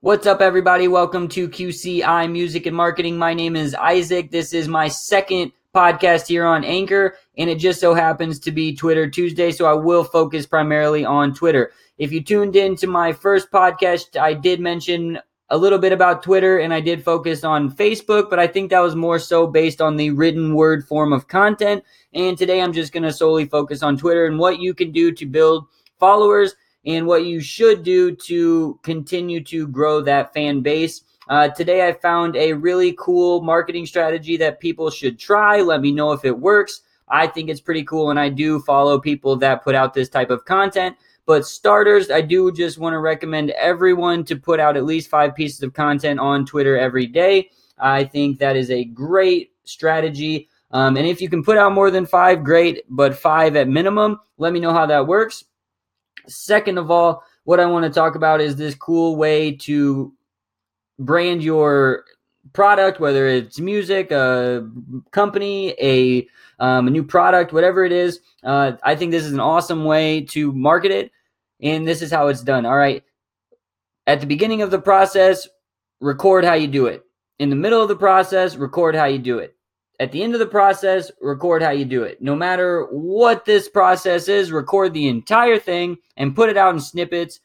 What's up, everybody? Welcome to QCI Music and Marketing. My name is Isaac. This is my second podcast here on Anchor, and it just so happens to be Twitter Tuesday, so I will focus primarily on Twitter. If you tuned in to my first podcast, I did mention a little bit about Twitter and I did focus on Facebook, but I think that was more so based on the written word form of content. And today I'm just going to solely focus on Twitter and what you can do to build followers and what you should do to continue to grow that fan base. Uh, today I found a really cool marketing strategy that people should try. Let me know if it works. I think it's pretty cool, and I do follow people that put out this type of content. But starters, I do just want to recommend everyone to put out at least five pieces of content on Twitter every day. I think that is a great strategy. Um, and if you can put out more than five, great, but five at minimum. Let me know how that works. Second of all, what I want to talk about is this cool way to brand your product, whether it's music, a company, a, um, a new product, whatever it is. Uh, I think this is an awesome way to market it. And this is how it's done. All right. At the beginning of the process, record how you do it. In the middle of the process, record how you do it. At the end of the process, record how you do it. No matter what this process is, record the entire thing and put it out in snippets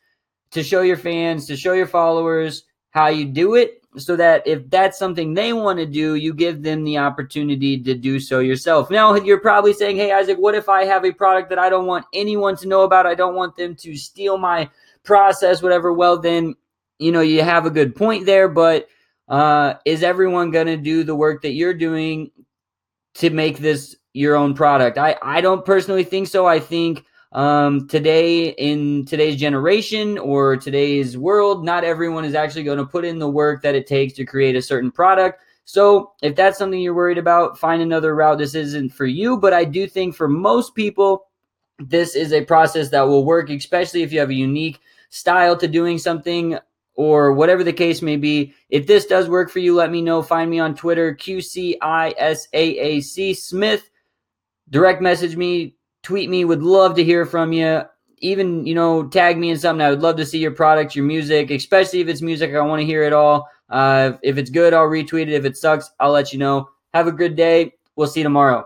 to show your fans, to show your followers how you do it so that if that's something they want to do, you give them the opportunity to do so yourself. Now, you're probably saying, Hey, Isaac, what if I have a product that I don't want anyone to know about? I don't want them to steal my process, whatever. Well, then, you know, you have a good point there, but uh, is everyone going to do the work that you're doing to make this your own product? I, I don't personally think so. I think um, today in today's generation or today's world, not everyone is actually going to put in the work that it takes to create a certain product. So, if that's something you're worried about, find another route. This isn't for you, but I do think for most people, this is a process that will work, especially if you have a unique style to doing something or whatever the case may be. If this does work for you, let me know. Find me on Twitter, QCISAAC Smith. Direct message me, tweet me. Would love to hear from you. Even, you know, tag me in something. I would love to see your product, your music, especially if it's music. I want to hear it all. Uh, if it's good, I'll retweet it. If it sucks, I'll let you know. Have a good day. We'll see you tomorrow.